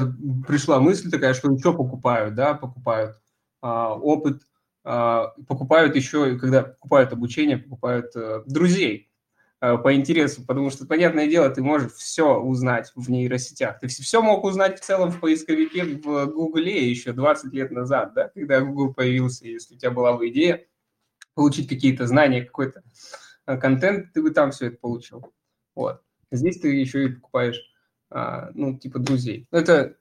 [SPEAKER 3] пришла мысль такая, что еще покупают, да, покупают а, опыт, а, покупают еще, когда покупают обучение, покупают а, друзей а, по интересу, потому что, понятное дело, ты можешь все узнать в нейросетях. Ты все мог узнать в целом в поисковике в Гугле еще 20 лет назад, да, когда Google появился, если у тебя была бы идея получить какие-то знания, какой-то контент, ты бы там все это получил. Вот. Здесь ты еще и покупаешь, а, ну, типа друзей. Это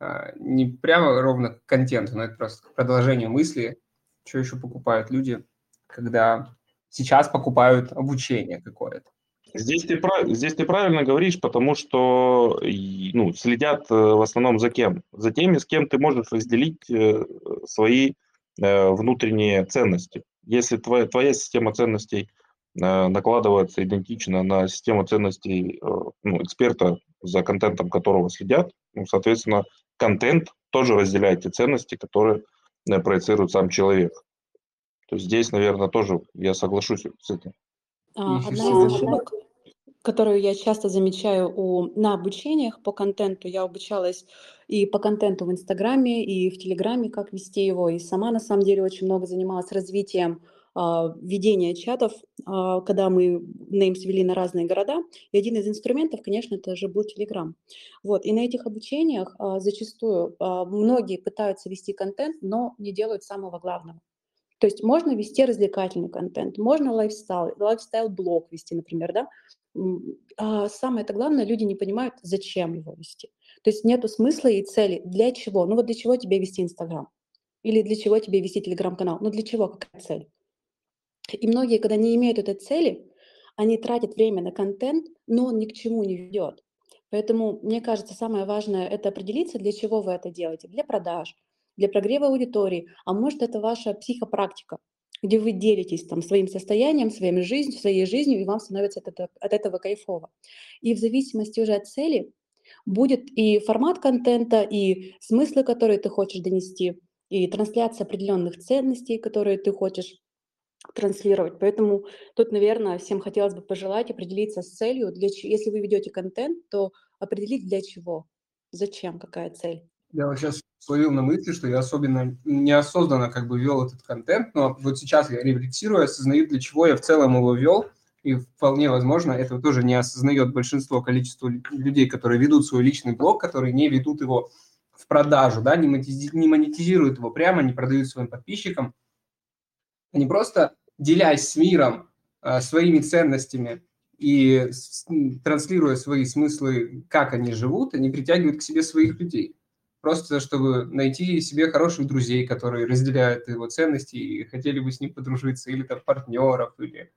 [SPEAKER 3] а, не прямо ровно к контенту, но это просто к продолжению мысли, что еще покупают люди, когда сейчас покупают обучение какое-то.
[SPEAKER 1] Здесь ты, здесь ты правильно говоришь, потому что ну, следят э, в основном за кем? За теми, с кем ты можешь разделить э, свои э, внутренние ценности. Если твоя, твоя система ценностей Э, накладывается идентично на систему ценностей э, ну, эксперта, за контентом которого следят. Ну, соответственно, контент тоже разделяет те ценности, которые э, проецирует сам человек. То есть здесь, наверное, тоже я соглашусь с этим.
[SPEAKER 2] А, одна из ошибок, которую я часто замечаю у, на обучениях по контенту, я обучалась и по контенту в Инстаграме, и в Телеграме, как вести его, и сама на самом деле очень много занималась развитием ведения чатов, а, когда мы names вели на разные города. И один из инструментов, конечно, это же был Telegram. Вот. И на этих обучениях а, зачастую многие пытаются вести контент, но не делают самого главного. То есть можно вести развлекательный контент, можно лайфстайл, лайфстайл-блог вести, например, да. А самое это главное, люди не понимают, зачем его вести. То есть нету смысла и цели. Для чего? Ну вот для чего тебе вести Instagram? Или для чего тебе вести Telegram-канал? Ну для чего? Какая цель? И многие, когда не имеют этой цели, они тратят время на контент, но он ни к чему не ведет. Поэтому, мне кажется, самое важное – это определиться, для чего вы это делаете. Для продаж, для прогрева аудитории, а может, это ваша психопрактика, где вы делитесь там своим состоянием, своей жизнью, своей жизнью, и вам становится от этого, от этого кайфово. И в зависимости уже от цели будет и формат контента, и смыслы, которые ты хочешь донести, и трансляция определенных ценностей, которые ты хочешь транслировать. Поэтому тут, наверное, всем хотелось бы пожелать определиться с целью. Для, если вы ведете контент, то определить для чего, зачем, какая цель.
[SPEAKER 3] Я вот сейчас словил на мысли, что я особенно неосознанно как бы вел этот контент, но вот сейчас я рефлексирую, осознаю, для чего я в целом его вел, и вполне возможно, этого тоже не осознает большинство количества людей, которые ведут свой личный блог, которые не ведут его в продажу, да, не монетизируют его прямо, не продают своим подписчикам, они просто, делясь с миром э, своими ценностями и транслируя свои смыслы, как они живут, они притягивают к себе своих людей. Просто чтобы найти себе хороших друзей, которые разделяют его ценности и хотели бы с ним подружиться, или там партнеров, или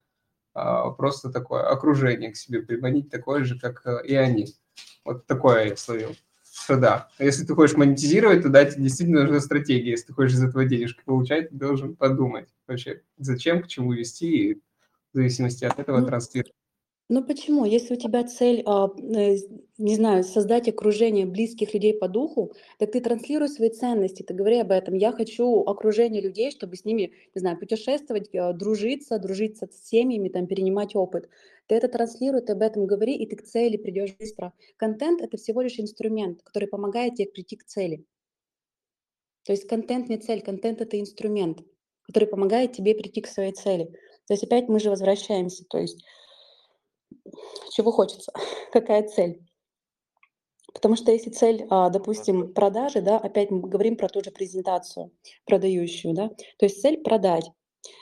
[SPEAKER 3] а, просто такое окружение к себе приманить, такое же, как э, и они. Вот такое я словил что да. А если ты хочешь монетизировать, то да, тебе действительно нужна стратегия. Если ты хочешь из этого денежки получать, ты должен подумать вообще, зачем, к чему вести, и в зависимости от этого ну, транслировать.
[SPEAKER 2] Ну почему? Если у тебя цель, а, э, не знаю, создать окружение близких людей по духу, так ты транслируй свои ценности, ты говори об этом. Я хочу окружение людей, чтобы с ними, не знаю, путешествовать, а, дружиться, дружиться с семьями, там, перенимать опыт. Ты это транслируй, ты об этом говори, и ты к цели придешь быстро. Контент – это всего лишь инструмент, который помогает тебе прийти к цели. То есть контент не цель, контент – это инструмент, который помогает тебе прийти к своей цели. То есть опять мы же возвращаемся, то есть чего хочется, какая цель. Потому что если цель, а, допустим, продажи, да, опять мы говорим про ту же презентацию продающую, да, то есть цель продать.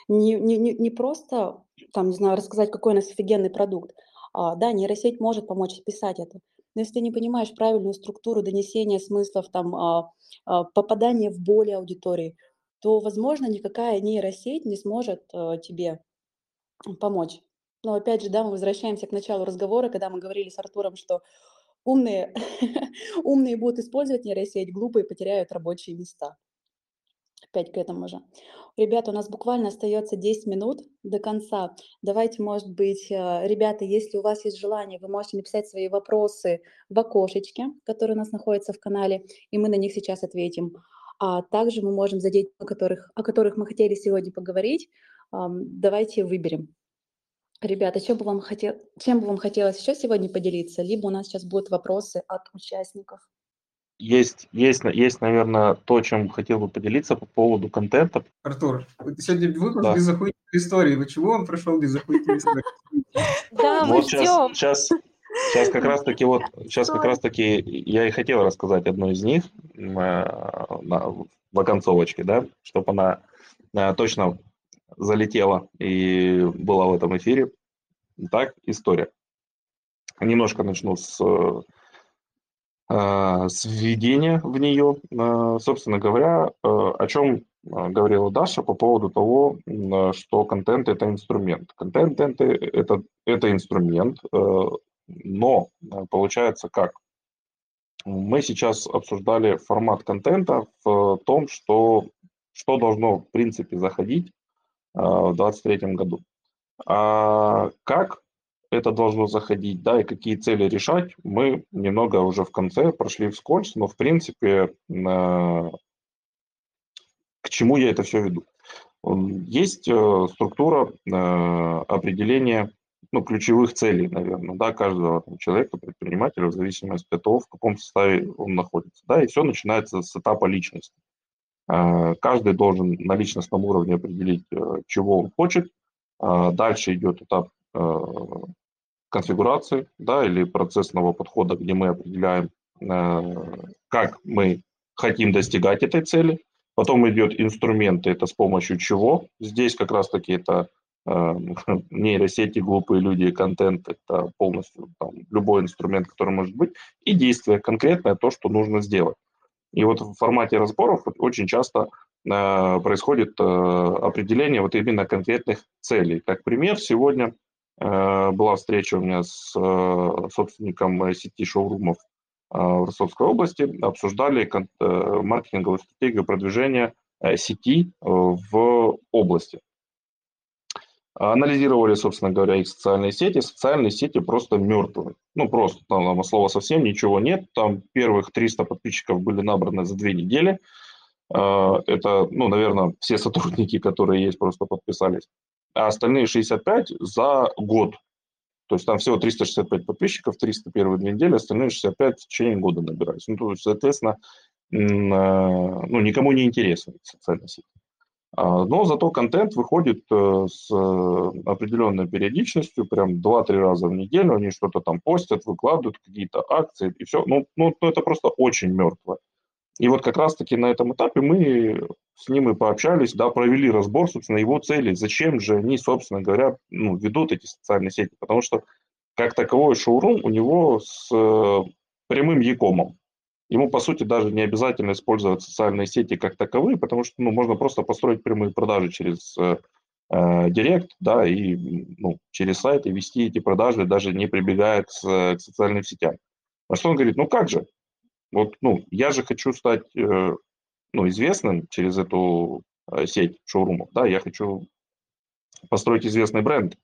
[SPEAKER 2] Не, не, не просто, там, не знаю, рассказать, какой у нас офигенный продукт. А, да, нейросеть может помочь описать это. Но если ты не понимаешь правильную структуру донесения смыслов, там, а, а, попадания в боли аудитории, то, возможно, никакая нейросеть не сможет а, тебе помочь. Но опять же, да, мы возвращаемся к началу разговора, когда мы говорили с Артуром, что умные, умные будут использовать нейросеть, глупые потеряют рабочие места. опять к этому же. Ребята, у нас буквально остается 10 минут до конца. Давайте, может быть, э, ребята, если у вас есть желание, вы можете написать свои вопросы в окошечке, который у нас находится в канале, и мы на них сейчас ответим. А также мы можем задеть, о которых, о которых мы хотели сегодня поговорить. Давайте выберем. Ребята, чем бы, вам хотел, чем бы вам хотелось еще сегодня поделиться? Либо у нас сейчас будут вопросы от участников
[SPEAKER 1] есть, есть, есть, наверное, то, чем хотел бы поделиться по поводу контента.
[SPEAKER 3] Артур, сегодня выпуск да. без охуительной истории. Вы чего он прошел без охуительной истории?
[SPEAKER 4] Да, мы ждем.
[SPEAKER 1] Сейчас, сейчас как раз таки вот, сейчас как раз таки я и хотел рассказать одну из них э, в оконцовочке, да, чтобы она э, точно залетела и была в этом эфире. Так, история. Немножко начну с Э, сведения в нее. Э, собственно говоря, э, о чем говорила Даша по поводу того, что контент – это инструмент. Контент – это, это инструмент, но получается как? Мы сейчас обсуждали формат контента в том, что, что должно в принципе заходить в 2023 году. А как это должно заходить, да, и какие цели решать, мы немного уже в конце прошли вскользь, но в принципе к чему я это все веду? Есть э, структура э, определения ну, ключевых целей, наверное, да, каждого человека, предпринимателя, в зависимости от того, в каком составе он находится. Да, и все начинается с этапа личности. Э, каждый должен на личностном уровне определить, чего он хочет. Дальше идет этап конфигурации, да, или процессного подхода, где мы определяем, э, как мы хотим достигать этой цели. Потом идет инструменты, это с помощью чего. Здесь как раз-таки это э, нейросети, глупые люди, контент, это полностью там, любой инструмент, который может быть, и действие конкретное, то, что нужно сделать. И вот в формате разборов очень часто э, происходит э, определение вот именно конкретных целей. Как пример, сегодня Э, была встреча у меня с собственником сети шоурумов в Ростовской области. Обсуждали маркетинговую стратегию продвижения сети в области. Анализировали, собственно говоря, их социальные сети. Социальные сети просто мертвые. Ну, просто там слова совсем ничего нет. Там первых 300 подписчиков были набраны за две недели. Это, ну, наверное, все сотрудники, которые есть, просто подписались а остальные 65 за год. То есть там всего 365 подписчиков, 300 первые две недели, остальные 65 в течение года набирались. Ну, то есть, соответственно, э, ну, никому не интересны социальные сети. А, но зато контент выходит э, с определенной периодичностью, прям 2-3 раза в неделю, они что-то там постят, выкладывают, какие-то акции и все. Ну, ну, это просто очень мертво. И вот как раз-таки на этом этапе мы с ним и пообщались, да, провели разбор, собственно, его цели, зачем же они, собственно говоря, ну, ведут эти социальные сети, потому что как таковой шоурум у него с э, прямым якомом. Ему, по сути, даже не обязательно использовать социальные сети как таковые, потому что ну, можно просто построить прямые продажи через э, э Директ, да, и ну, через сайт и вести эти продажи, даже не прибегая к, к социальным сетям. На что он говорит, ну как же, вот, ну, я же хочу стать, э, ну, известным через эту э, сеть шоурумов, да, я хочу построить известный бренд.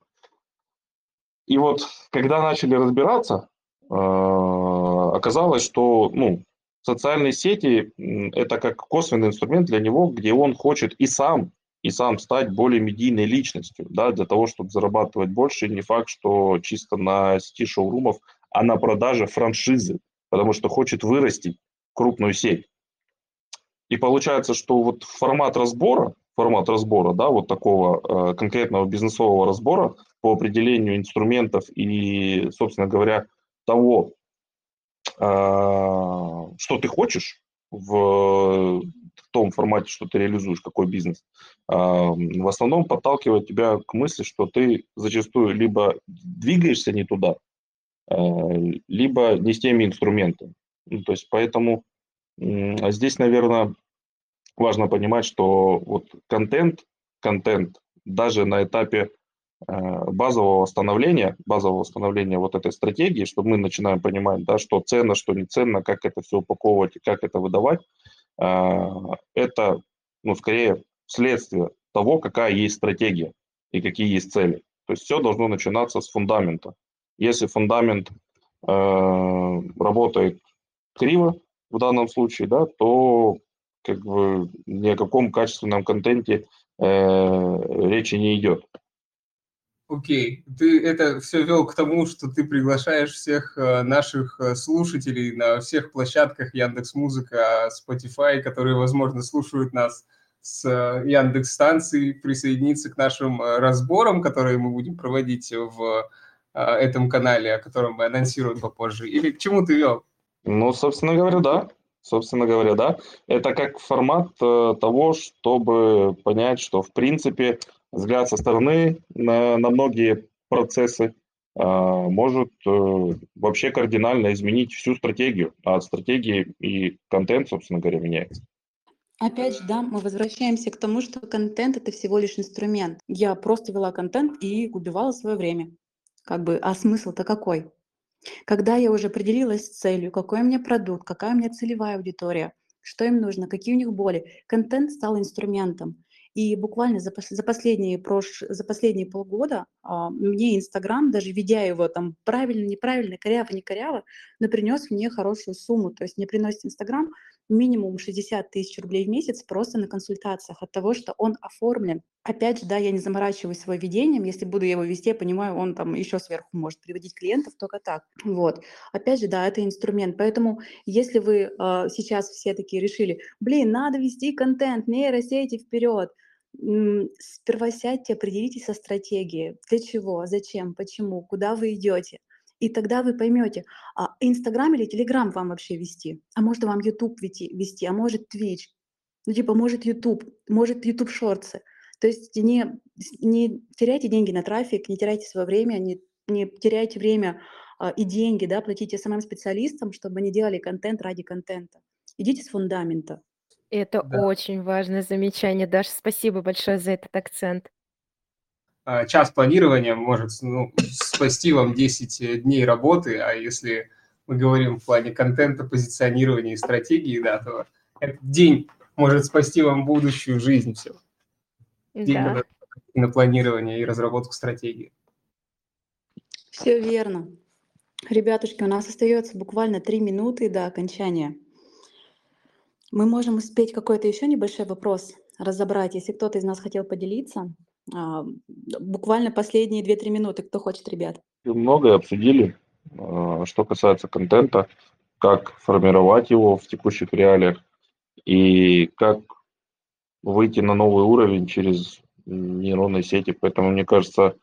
[SPEAKER 1] И вот, когда начали разбираться, э, оказалось, что, ну, социальные сети – это как косвенный инструмент для него, где он хочет и сам, и сам стать более медийной личностью, да, для того, чтобы зарабатывать больше. Не факт, что чисто на сети шоурумов, а на продаже франшизы, потому что хочет вырастить крупную сеть. И получается, что вот формат разбора, формат разбора, да, вот такого э, конкретного бизнесового разбора по определению инструментов и, собственно говоря, того, что ты хочешь в, том формате, что ты реализуешь, какой бизнес, э, в основном подталкивает тебя к мысли, что ты зачастую либо двигаешься не туда, Э, либо не с теми инструментами. Ну, то есть поэтому здесь, наверное, важно понимать, что вот контент, контент даже на этапе базового становления, базового становления вот этой стратегии, что мы начинаем понимать, да, что ценно, что не ценно, как это все упаковывать и как это выдавать, э, это ну, скорее, следствие того, какая есть стратегия и какие есть цели. То есть все должно начинаться с фундамента. Если фундамент э, работает криво в данном случае, да, то как бы ни о каком качественном контенте э, речи не идет.
[SPEAKER 3] Окей, okay. ты это все вел к тому, что ты приглашаешь всех э, наших э, слушателей на всех площадках Яндекс Музыка, Spotify, которые, возможно, слушают нас с э, Яндекс станции, присоединиться к нашим разборам, которые мы будем проводить в этом канале, о котором мы анонсируем попозже. Или к чему ты вел?
[SPEAKER 1] Ну, собственно говоря, да. Собственно говоря, да. Это как формат того, чтобы понять, что, в принципе, взгляд со стороны на, на многие процессы а, может э, вообще кардинально изменить всю стратегию, а стратегии и контент, собственно говоря, меняется.
[SPEAKER 2] Опять же, да, мы возвращаемся к тому, что контент это всего лишь инструмент. Я просто вела контент и убивала свое время. Как бы, а смысл-то какой? Когда я уже определилась с целью, какой у меня продукт, какая у меня целевая аудитория, что им нужно, какие у них боли, контент стал инструментом. И буквально за, за, последние, прош... за последние полгода а, мне Инстаграм, даже ведя его там правильно, неправильно, коряво, не коряво, но принес мне хорошую сумму. То есть мне приносит Инстаграм минимум 60 тысяч рублей в месяц просто на консультациях от того, что он оформлен. Опять же, да, я не заморачиваюсь своим ведением, если буду его вести, я понимаю, он там еще сверху может приводить клиентов только так. Вот. Опять же, да, это инструмент. Поэтому, если вы э, сейчас все такие решили, блин, надо вести контент, нейросети вперед, сперва сядьте, определитесь со стратегией. Для чего, зачем, почему, куда вы идете. И тогда вы поймете, а Инстаграм или Телеграм вам вообще вести, а может вам YouTube вести, а может Twitch, ну типа может YouTube, может YouTube шорты. То есть не, не теряйте деньги на трафик, не теряйте свое время, не, не теряйте время а, и деньги, да, платите самым специалистам, чтобы они делали контент ради контента. Идите с фундамента.
[SPEAKER 4] Это Да. очень важное замечание, Даша. Спасибо большое за этот акцент.
[SPEAKER 3] А, час планирования может ну, спасти вам 10 э, дней работы, а если мы говорим в плане контента, позиционирования и стратегии, да, то этот день может спасти вам будущую жизнь все. День
[SPEAKER 4] Да.
[SPEAKER 3] на планирование и разработку стратегии.
[SPEAKER 2] Все верно. Ребятушки, у нас остается буквально три минуты до окончания. Мы можем успеть какой-то еще небольшой вопрос разобрать, если кто-то из нас хотел поделиться. А, буквально последние 2-3 минуты. Кто хочет, ребят?
[SPEAKER 1] Многое обсудили. А, что касается контента, как формировать его в текущих реалиях и как выйти на новый уровень через нейронные сети. Поэтому, мне кажется,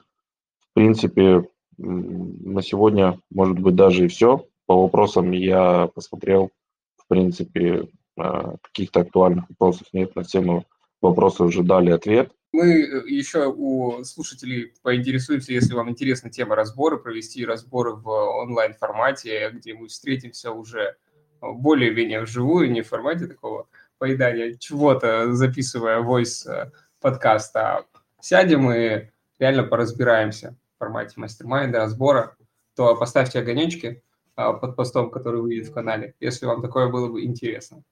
[SPEAKER 1] в принципе, на сегодня, может быть, даже и все. По вопросам я посмотрел, в принципе, каких-то актуальных вопросов нет, на все мы вопросы уже дали ответ.
[SPEAKER 3] Мы э, еще у слушателей поинтересуемся, если вам интересна тема разбора, провести разборы в онлайн-формате, где мы встретимся уже более-менее вживую, не в формате такого поедания чего-то, записывая э, подкаста, сядем и реально поразбираемся в формате мастер-майнда, разбора, то поставьте огонечки под постом, который выйдет в канале, если вам такое было бы интересно.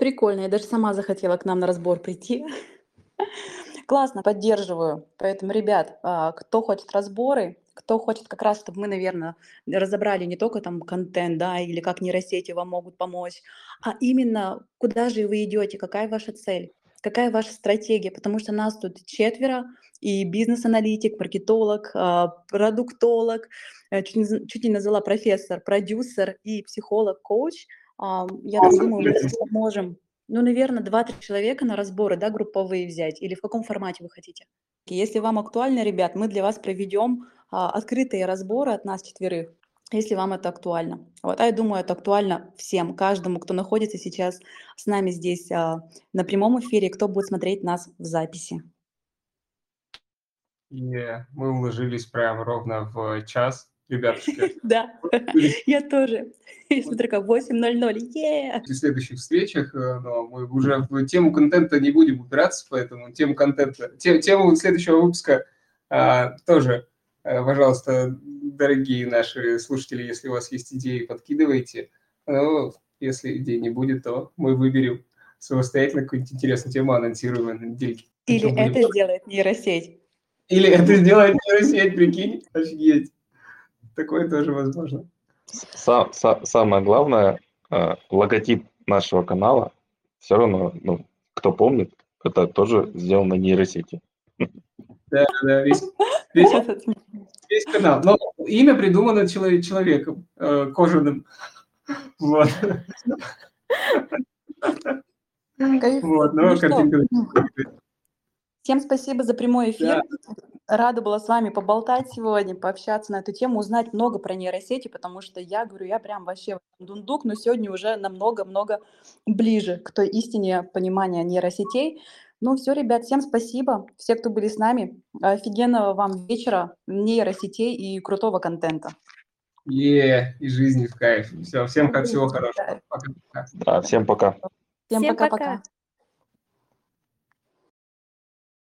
[SPEAKER 2] Прикольно, я даже сама захотела к нам на разбор прийти. Классно, поддерживаю. Поэтому, ребят, а, кто хочет разборы, кто хочет как раз, чтобы мы, наверное, разобрали не только там контент, да, или как нейросети вам могут помочь, а именно куда же вы идете, какая ваша цель, какая ваша стратегия, потому что нас тут четверо, и бизнес-аналитик, маркетолог, а, продуктолог, э, чуть не, назвала профессор, продюсер и психолог, коуч – я так думаю, мы можем, ну, наверное, 2-3 человека на разборы, да, групповые взять, или в каком формате вы хотите? Если вам актуально, ребят, мы для вас проведем а, открытые разборы от нас четверых, если вам это актуально. Вот, а я думаю, это актуально всем, каждому, кто находится сейчас с нами здесь а, на прямом эфире, кто будет смотреть нас в записи.
[SPEAKER 3] И мы уложились прямо ровно в час ребятушки.
[SPEAKER 2] Да, я тоже. Я смотрю, как 8.00,
[SPEAKER 3] В следующих встречах э, но мы уже в тему контента не будем упираться, поэтому тему контента, тему следующего выпуска а, тоже, э, пожалуйста, дорогие наши слушатели, если у вас есть идеи, подкидывайте. Но если идей не будет, то мы выберем самостоятельно какую-нибудь интересную тему анонсируем на недельке.
[SPEAKER 2] Или это сделает нейросеть.
[SPEAKER 3] Или это сделает нейросеть, прикинь, офигеть. Такое тоже возможно.
[SPEAKER 1] Сам, сам, самое главное, э, логотип нашего канала, все равно, ну, кто помнит, это тоже сделано нейросети.
[SPEAKER 3] Да, да, весь, весь, весь канал. Но имя придумано человек, человеком э, кожаным. Вот.
[SPEAKER 2] Вот, ну, ну картинка. Всем спасибо за прямой эфир. Да. Рада была с вами поболтать сегодня, пообщаться на эту тему, узнать много про нейросети, потому что я говорю, я прям вообще дундук, но сегодня уже намного-много ближе к той истине понимания нейросетей. Ну все, ребят, всем спасибо. Все, кто были с нами. Офигенного вам вечера, нейросетей и крутого контента.
[SPEAKER 3] Е, и жизни в кайф. Все, всем как всего хорошего. Пока.
[SPEAKER 1] Да, всем пока.
[SPEAKER 2] Всем пока-пока.